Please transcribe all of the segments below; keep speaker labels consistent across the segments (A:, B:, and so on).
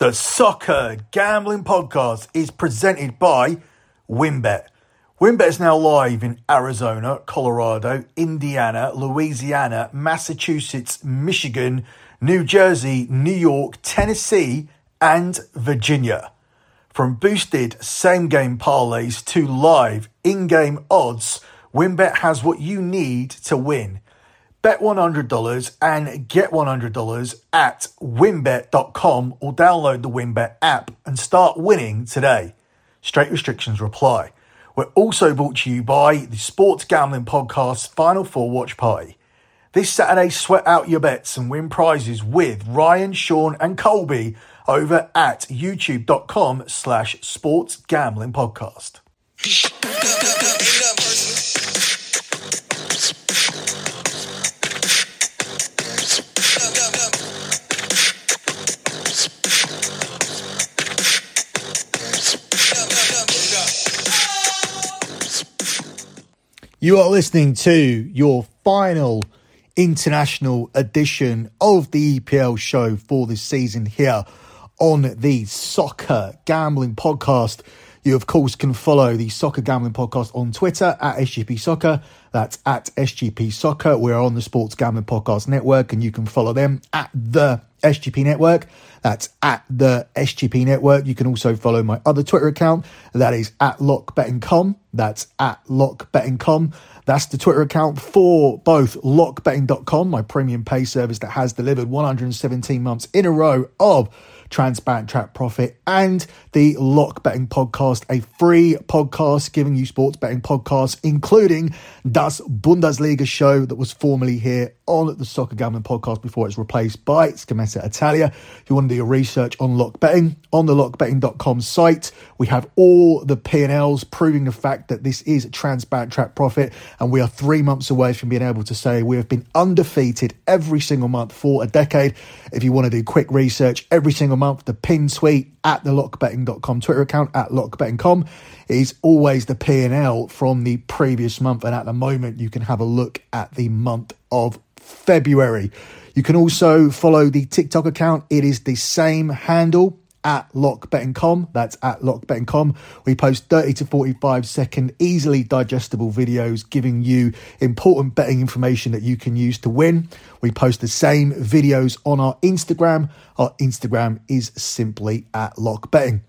A: The Soccer Gambling Podcast is presented by WynnBET. WynnBET is now live in Arizona, Colorado, Indiana, Louisiana, Massachusetts, Michigan, New Jersey, New York, Tennessee, and Virginia. From boosted same game parlays to live in game odds, WynnBET has what you need to win. Bet $100 and get $100 at wynnbet.com or download the WynnBET app and start winning today. Straight restrictions apply. We're also brought to you by the Sports Gambling Podcast Final Four Watch Party. This Saturday, sweat out your bets and win prizes with Ryan, Sean, and Colby over at youtube.com slash sports gambling podcast. You are listening to your final international edition of the EPL show for this season here on the Soccer Gambling Podcast. You, of course, can follow the Soccer Gambling Podcast on Twitter at SGP Soccer. That's at SGP Soccer. We're on the Sports Gambling Podcast Network, and you can follow them at the SGP Network. That's at the SGP Network. You can also follow my other Twitter account. That is at LockBettingCom. That's at LockBettingCom. That's the Twitter account for both LockBetting.com, my premium pay service that has delivered 117 months in a row of transparent track profit, and the Lock Betting Podcast, a free podcast giving you sports betting podcasts, including Das Bundesliga show that was formerly here on the Soccer Gambling Podcast before it's replaced by Scommessa Italia. If you want to do your research on lock betting, on the lockbetting.com site, we have all the P&Ls proving the fact that this is transparent track profit, and we are three months away from being able to say we have been undefeated every single month for a decade. If you want to do quick research, every single month, the pin tweet at the lockbetting.com Twitter account at lockbetting.com is always the P&L from the previous month. And at the moment, you can have a look at the month of February. You can also follow the TikTok account. It is the same handle at lockbetting.com. That's at lockbetting.com. We post 30 to 45 second, easily digestible videos giving you important betting information that you can use to win. We post the same videos on our Instagram. Our Instagram is simply at lockbetting.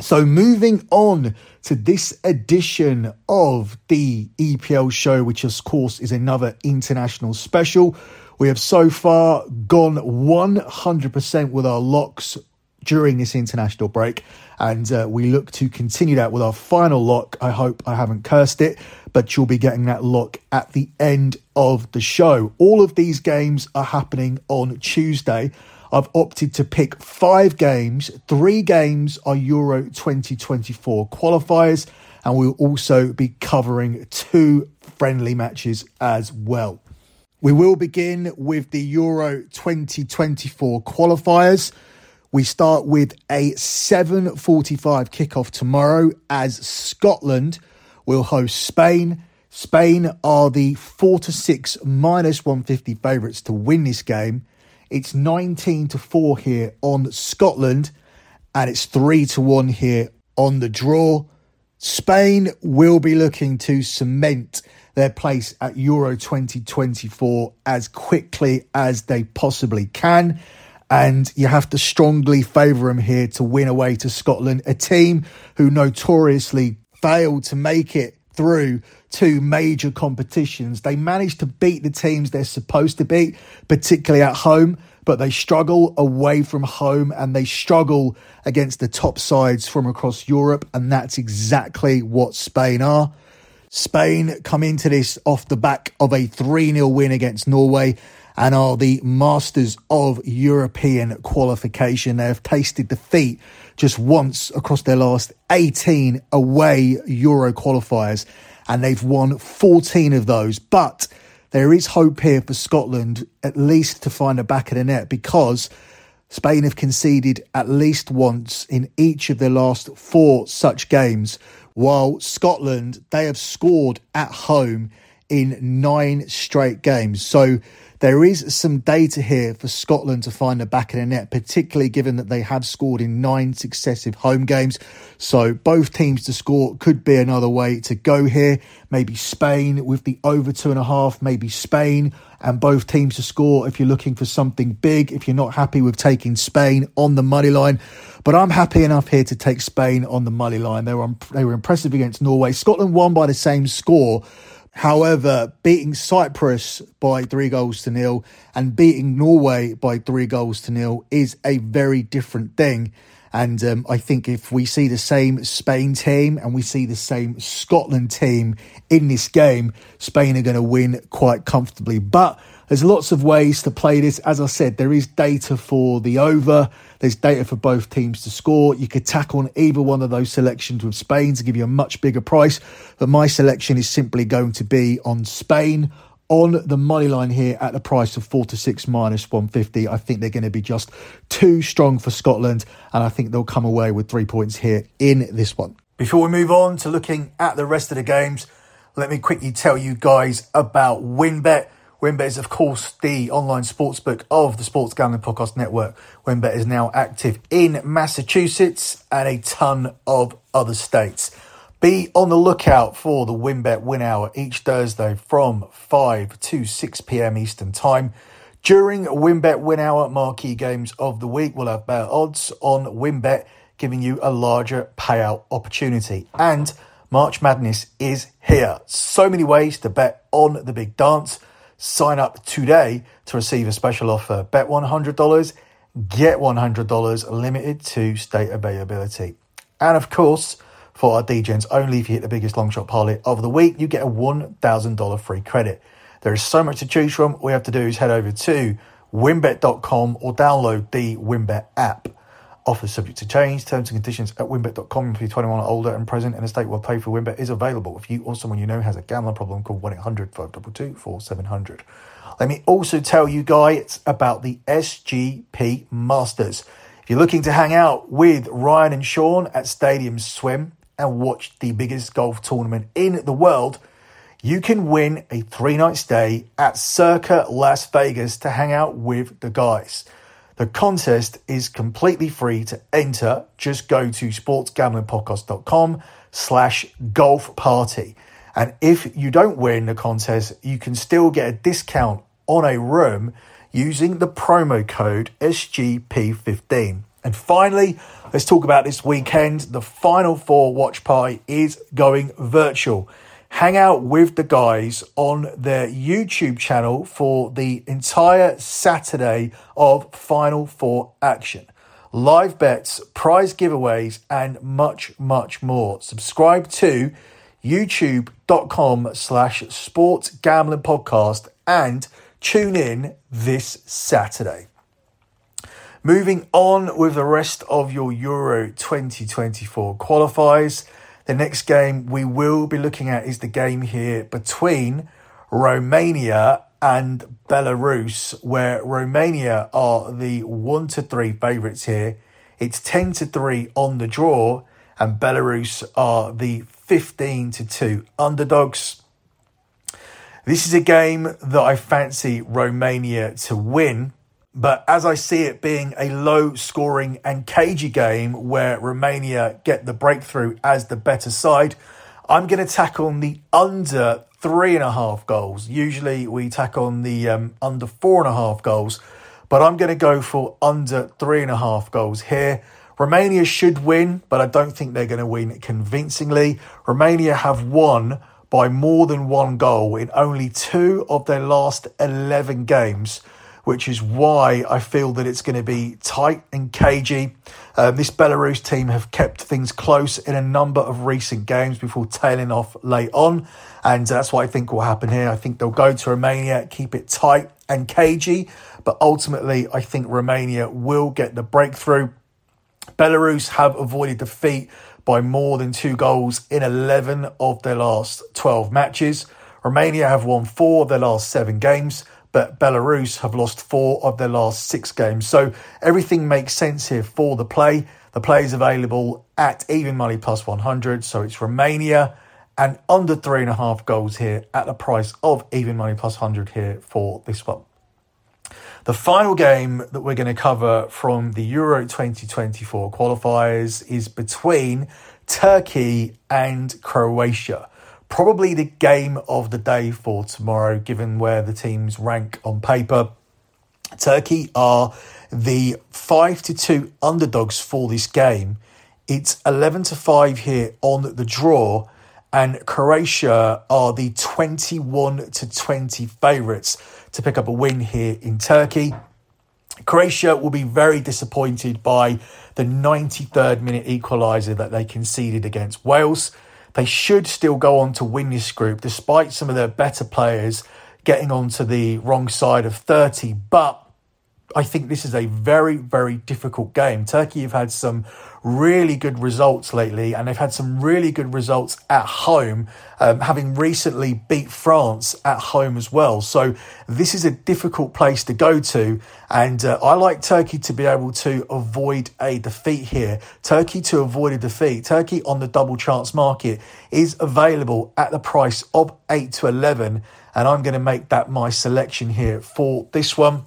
A: So, moving on to this edition of the EPL show, which of course is another international special. We have so far gone 100% with our locks during this international break. And uh, we look to continue that with our final lock. I hope I haven't cursed it, but you'll be getting that lock at the end of the show. All of these games are happening on Tuesday. I've opted to pick five games. Three games are Euro 2024 qualifiers, and we'll also be covering two friendly matches as well. We will begin with the Euro 2024 qualifiers. We start with a 7:45 kickoff tomorrow as Scotland will host Spain. Spain are the 4 to 6 minus 150 favourites to win this game. It's 19 to 4 here on Scotland and it's 3 to 1 here on the draw. Spain will be looking to cement their place at Euro 2024 as quickly as they possibly can and you have to strongly favour him here to win away to Scotland, a team who notoriously failed to make it through two major competitions. They managed to beat the teams they're supposed to beat, particularly at home, but they struggle away from home and they struggle against the top sides from across Europe, and that's exactly what Spain are. Spain come into this off the back of a 3 0 win against Norway and are the masters of European qualification. They have tasted defeat just once across their last 18 away Euro qualifiers, and they've won 14 of those. But there is hope here for Scotland, at least to find a back of the net, because Spain have conceded at least once in each of their last four such games, while Scotland, they have scored at home in nine straight games. So there is some data here for Scotland to find the back of the net, particularly given that they have scored in nine successive home games. So both teams to score could be another way to go here. Maybe Spain with the over two and a half, maybe Spain and both teams to score if you're looking for something big, if you're not happy with taking Spain on the money line. But I'm happy enough here to take Spain on the money line. They were, they were impressive against Norway. Scotland won by the same score However, beating Cyprus by three goals to nil and beating Norway by three goals to nil is a very different thing. And um, I think if we see the same Spain team and we see the same Scotland team in this game, Spain are going to win quite comfortably. But there's lots of ways to play this. As I said, there is data for the over. There's data for both teams to score. You could tack on either one of those selections with Spain to give you a much bigger price. But my selection is simply going to be on Spain on the money line here at the price of four to six minus 150. I think they're going to be just too strong for Scotland, and I think they'll come away with three points here in this one. Before we move on to looking at the rest of the games, let me quickly tell you guys about WynnBET. WynnBET is, of course, the online sportsbook of the Sports Gambling Podcast Network. WynnBET is now active in Massachusetts and a ton of other states. Be on the lookout for the WynnBET Win Hour each Thursday from 5 to 6 p.m. Eastern Time. During WynnBET Win Hour marquee games of the week, we'll have better odds on WynnBET, giving you a larger payout opportunity. And March Madness is here. So many ways to bet on the big dance. Sign up today to receive a special offer. Bet $100, get $100, limited to state availability. And of course, for our DGens only, if you hit the biggest long shot parlay of the week, you get a $1,000 free credit. There is so much to choose from. All you have to do is head over to wynnbet.com or download the WynnBET app. Offers subject to change. Terms and conditions at wynnbet.com. If you're 21 or older and present in a state where pay for WynnBET is available. If you or someone you know has a gambling problem, call 1 800 522 4700. Let me also tell you guys about the SGP Masters. If you're looking to hang out with Ryan and Sean at Stadium Swim and watch the biggest golf tournament in the world, you can win a three night stay at Circa Las Vegas to hang out with the guys. The contest is completely free to enter. Just go to sportsgamblingpodcast.com slash golf party. And if you don't win the contest, you can still get a discount on a room using the promo code SGP15. And finally, let's talk about this weekend. The Final Four watch party is going virtual hang out with the guys on their YouTube channel for the entire Saturday of Final Four action. Live bets, prize giveaways, and much, much more. Subscribe to youtube.com slash sports gambling podcast and tune in this Saturday. Moving on with the rest of your Euro 2024 qualifiers. The next game we will be looking at is the game here between Romania and Belarus, where Romania are the 1 to 3 favourites here. It's 10 to 3 on the draw, and Belarus are the 15 to 2 underdogs. This is a game that I fancy Romania to win but as I see it being a low scoring and cagey game where Romania get the breakthrough as the better side, I'm going to tack on the under three and a half goals. Usually we tack on the um, under four and a half goals, but I'm going to go for under three and a half goals here. Romania should win, but I don't think they're going to win convincingly. Romania have won by more than one goal in only two of their last 11 games which is why I feel that it's going to be tight and cagey. Uh, this Belarus team have kept things close in a number of recent games before tailing off late on, and that's what I think will happen here. I think they'll go to Romania, keep it tight and cagey, but ultimately, I think Romania will get the breakthrough. Belarus have avoided defeat by more than two goals in 11 of their last 12 matches. Romania have won four of their last seven games but Belarus have lost four of their last six games. So everything makes sense here for the play. The play is available at even money plus 100. So it's Romania and under three and a half goals here at the price of even money plus 100 here for this one. The final game that we're going to cover from the Euro 2024 qualifiers is between Turkey and Croatia. Probably the game of the day for tomorrow, given where the teams rank on paper. Turkey are the 5 to 2 underdogs for this game. It's 11 to 5 here on the draw and Croatia are the 21 to 20 favourites to pick up a win here in Turkey. Croatia will be very disappointed by the 93rd minute equaliser that they conceded against Wales. They should still go on to win this group despite some of their better players getting onto the wrong side of 30, but I think this is a very, very difficult game. Turkey have had some really good results lately, and they've had some really good results at home, um, having recently beat France at home as well. So this is a difficult place to go to, and uh, I like Turkey to be able to avoid a defeat here. Turkey to avoid a defeat. Turkey on the double chance market is available at the price of eight to eleven, and I'm going to make that my selection here for this one.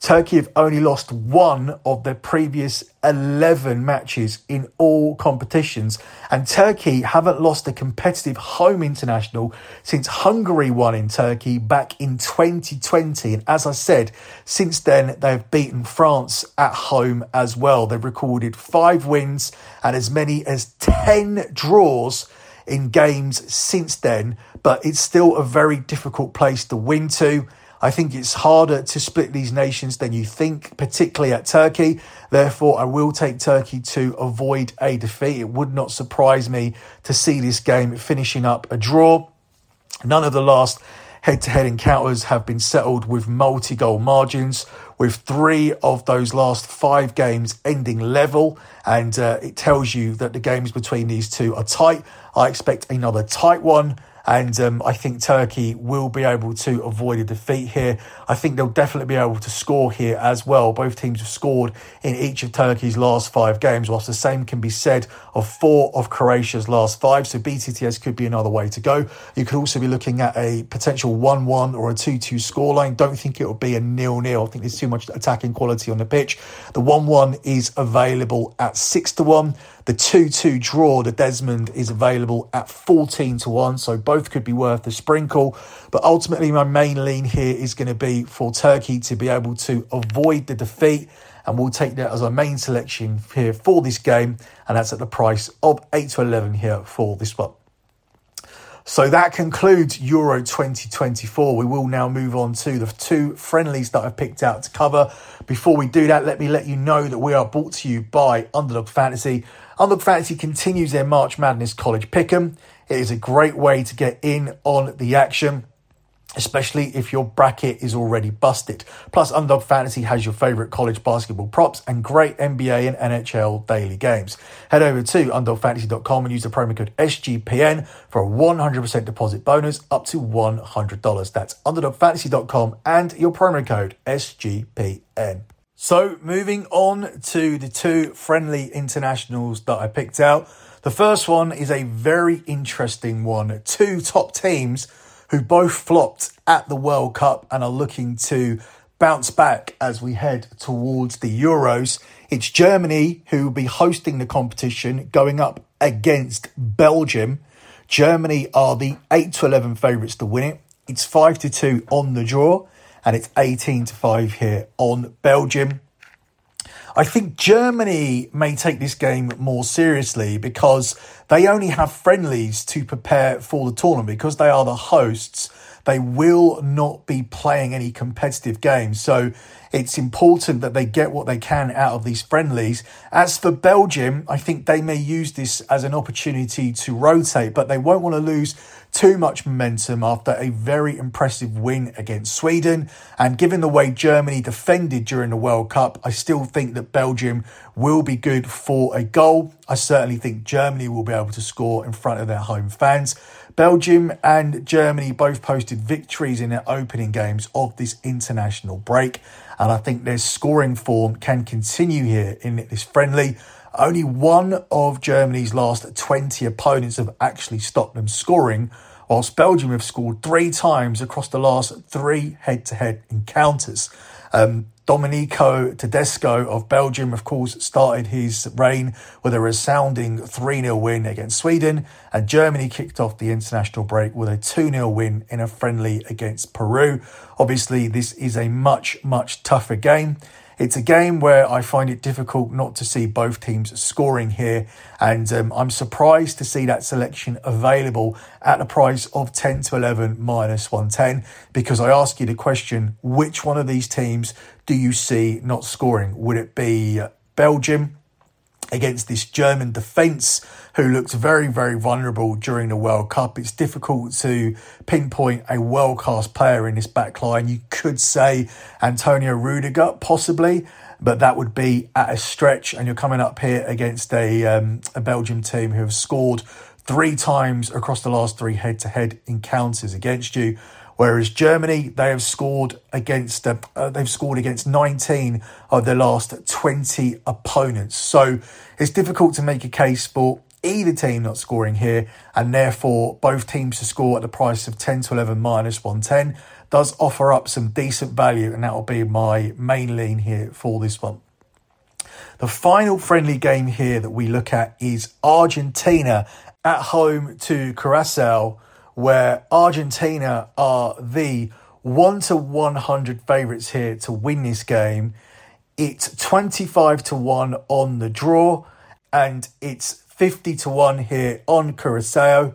A: Turkey have only lost one of their previous 11 matches in all competitions, and Turkey haven't lost a competitive home international since Hungary won in Turkey back in 2020. And as I said, since then, they've beaten France at home as well. They've recorded five wins and as many as 10 draws in games since then, but it's still a very difficult place to win to. I think it's harder to split these nations than you think, particularly at Turkey. Therefore, I will take Turkey to avoid a defeat. It would not surprise me to see this game finishing up a draw. None of the last head to head encounters have been settled with multi goal margins, with three of those last five games ending level. And uh, it tells you that the games between these two are tight. I expect another tight one. And um, I think Turkey will be able to avoid a defeat here. I think they'll definitely be able to score here as well. Both teams have scored in each of Turkey's last five games, whilst the same can be said of four of Croatia's last five. So BTTS could be another way to go. You could also be looking at a potential 1 1 or a 2 2 scoreline. Don't think it will be a nil nil. I think there's too much attacking quality on the pitch. The 1 1 is available at 6 to 1. The 2 2 draw to Desmond is available at 14 to 1, so both could be worth a sprinkle. But ultimately, my main lean here is going to be for Turkey to be able to avoid the defeat. And we'll take that as our main selection here for this game. And that's at the price of 8 to 11 here for this one. So that concludes Euro 2024. We will now move on to the two friendlies that I've picked out to cover. Before we do that, let me let you know that we are brought to you by Underdog Fantasy. Underdog Fantasy continues their March Madness College Pick'em. It is a great way to get in on the action especially if your bracket is already busted. Plus, Underdog Fantasy has your favorite college basketball props and great NBA and NHL daily games. Head over to underdogfantasy.com and use the promo code SGPN for a 100% deposit bonus up to $100. That's underdogfantasy.com and your promo code SGPN. So, moving on to the two friendly internationals that I picked out. The first one is a very interesting one. Two top teams who both flopped at the World Cup and are looking to bounce back as we head towards the Euros. It's Germany who will be hosting the competition, going up against Belgium. Germany are the 8 to 11 favourites to win it. It's 5 to 2 on the draw and it's 18 to 5 here on Belgium. I think Germany may take this game more seriously because they only have friendlies to prepare for the tournament because they are the hosts. They will not be playing any competitive games. So it's important that they get what they can out of these friendlies. As for Belgium, I think they may use this as an opportunity to rotate, but they won't want to lose too much momentum after a very impressive win against Sweden. And given the way Germany defended during the World Cup, I still think that Belgium will be good for a goal. I certainly think Germany will be able to score in front of their home fans. Belgium and Germany both posted victories in their opening games of this international break. And I think their scoring form can continue here in this friendly. Only one of Germany's last 20 opponents have actually stopped them scoring, whilst Belgium have scored three times across the last three head to head encounters. Um, Domenico Tedesco of Belgium, of course, started his reign with a resounding 3 0 win against Sweden, and Germany kicked off the international break with a 2 0 win in a friendly against Peru. Obviously, this is a much, much tougher game. It's a game where I find it difficult not to see both teams scoring here, and um, I'm surprised to see that selection available at the price of 10 to 11 minus 110 because I ask you the question which one of these teams do you see not scoring? Would it be Belgium? against this German defence who looked very, very vulnerable during the World Cup. It's difficult to pinpoint a world class player in this back line. You could say Antonio Rudiger, possibly, but that would be at a stretch. And you're coming up here against a, um, a Belgium team who have scored three times across the last three head to head encounters against you. Whereas Germany, they have scored against uh, uh, they've scored against 19 of their last 20 opponents. So it's difficult to make a case for either team not scoring here, and therefore both teams to score at the price of 10 to 11 minus 110 does offer up some decent value, and that will be my main lean here for this one. The final friendly game here that we look at is Argentina at home to Curacao where Argentina are the 1 to 100 favourites here to win this game. It's 25 to 1 on the draw and it's 50 to 1 here on Curacao.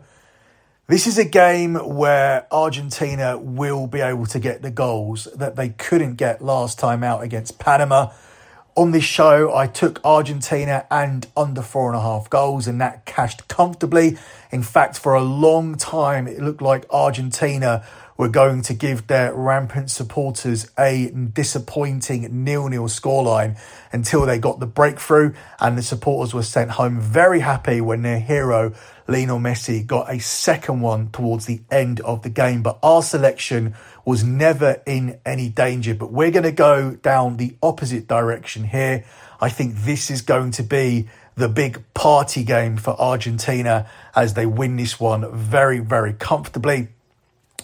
A: This is a game where Argentina will be able to get the goals that they couldn't get last time out against Panama. On this show, I took Argentina and under four and a half goals, and that cashed comfortably. In fact, for a long time, it looked like Argentina were going to give their rampant supporters a disappointing nil-nil scoreline until they got the breakthrough, and the supporters were sent home very happy when their hero Lionel Messi got a second one towards the end of the game. But our selection was never in any danger. But we're going to go down the opposite direction here. I think this is going to be the big party game for Argentina as they win this one very, very comfortably.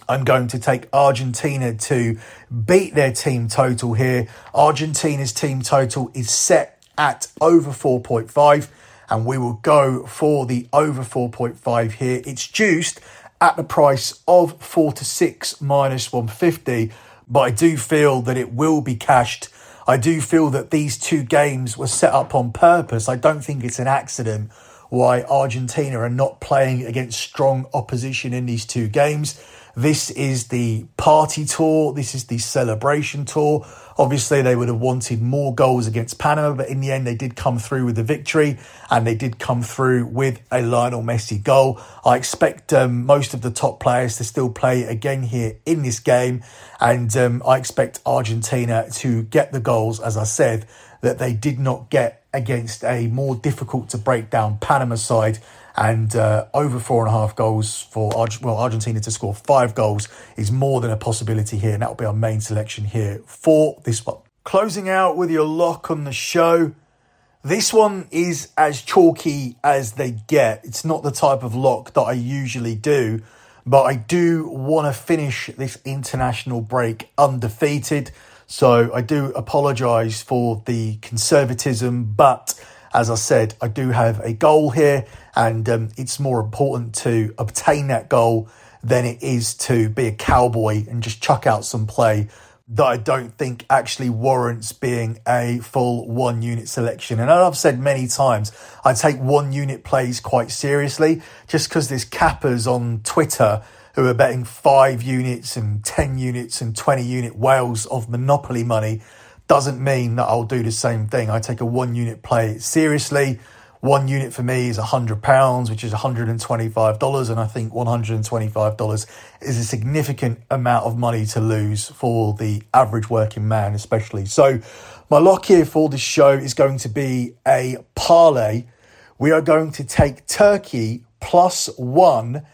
A: I'm going to take Argentina to beat their team total here. Argentina's team total is set at over 4.5 and we will go for the over 4.5 here. It's juiced at the price of 4 to 6 minus 150, but I do feel that it will be cashed. I do feel that these two games were set up on purpose. I don't think it's an accident why Argentina are not playing against strong opposition in these two games. This is the party tour. This is the celebration tour. Obviously, they would have wanted more goals against Panama, but in the end, they did come through with the victory and they did come through with a Lionel Messi goal. I expect um, most of the top players to still play again here in this game, and um, I expect Argentina to get the goals, as I said, that they did not get against a more difficult to break down Panama side and uh, over four and a half goals for well Argentina to score five goals is more than a possibility here, and that will be our main selection here for this one. Closing out with your lock on the show. This one is as chalky as they get. It's not the type of lock that I usually do, but I do want to finish this international break undefeated. So I do apologise for the conservatism, but as I said, I do have a goal here, and um, it's more important to obtain that goal than it is to be a cowboy and just chuck out some play that I don't think actually warrants being a full one unit selection. And I've said many times, I take one unit plays quite seriously just because there's cappers on Twitter who are betting five units and 10 units and 20 unit whales of monopoly money doesn't mean that I'll do the same thing. I take a one unit play seriously. One unit for me is £100, which is $125. And I think $125 is a significant amount of money to lose for the average working man, especially. So, my lock here for this show is going to be a parlay. We are going to take Turkey plus one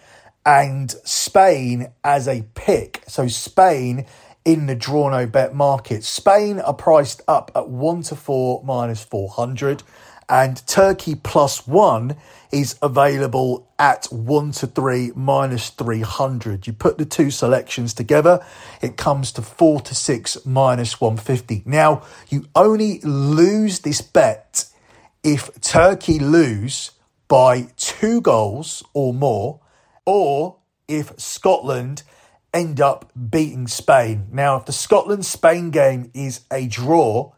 A: and Spain as a pick. So Spain in the draw no bet market. Spain are priced up at 1 to 4 minus 400 and Turkey plus 1 is available at 1 to 3 minus 300. You put the two selections together, it comes to 4 to 6 minus 150. Now, you only lose this bet if Turkey lose by 2 goals or more or if Scotland end up beating Spain. Now, if the Scotland Spain game is a draw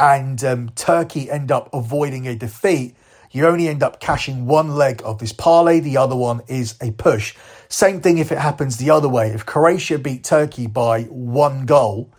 A: and um, Turkey end up avoiding a defeat, you only end up cashing one leg of this parlay, the other one is a push. Same thing if it happens the other way. If Croatia beat Turkey by one goal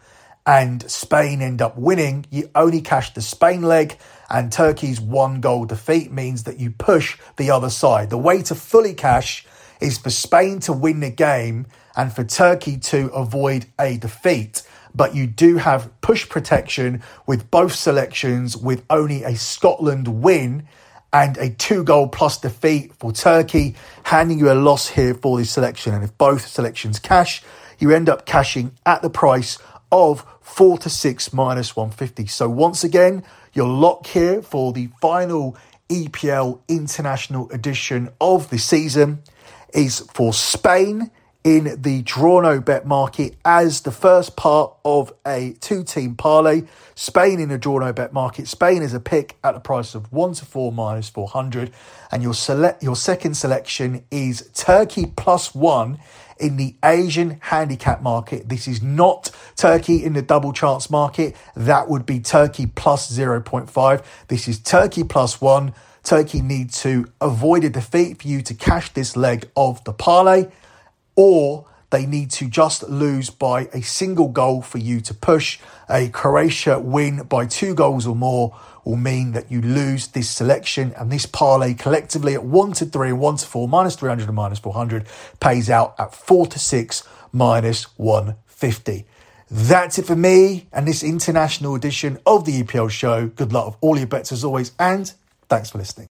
A: and Spain end up winning, you only cash the Spain leg, and Turkey's one goal defeat means that you push the other side. The way to fully cash is for Spain to win the game and for Turkey to avoid a defeat. But you do have push protection with both selections, with only a Scotland win and a two goal plus defeat for Turkey, handing you a loss here for this selection. And if both selections cash, you end up cashing at the price of four to six minus 150. So once again, your lock here for the final EPL International edition of the season is for Spain in the draw no bet market as the first part of a two team parlay. Spain in the draw no bet market. Spain is a pick at the price of 1 to 4 minus 400. And your select your second selection is Turkey plus 1 in the Asian handicap market. This is not Turkey in the double chance market. That would be Turkey plus 0.5. This is Turkey plus 1 Turkey need to avoid a defeat for you to cash this leg of the parlay, or they need to just lose by a single goal for you to push. A Croatia win by two goals or more will mean that you lose this selection and this parlay collectively at 1 to 3 and 1 to 4 minus 300 and minus 400 pays out at 4 to 6 minus 150. That's it for me and this international edition of the EPL show. Good luck with all your bets as always and Thanks for listening.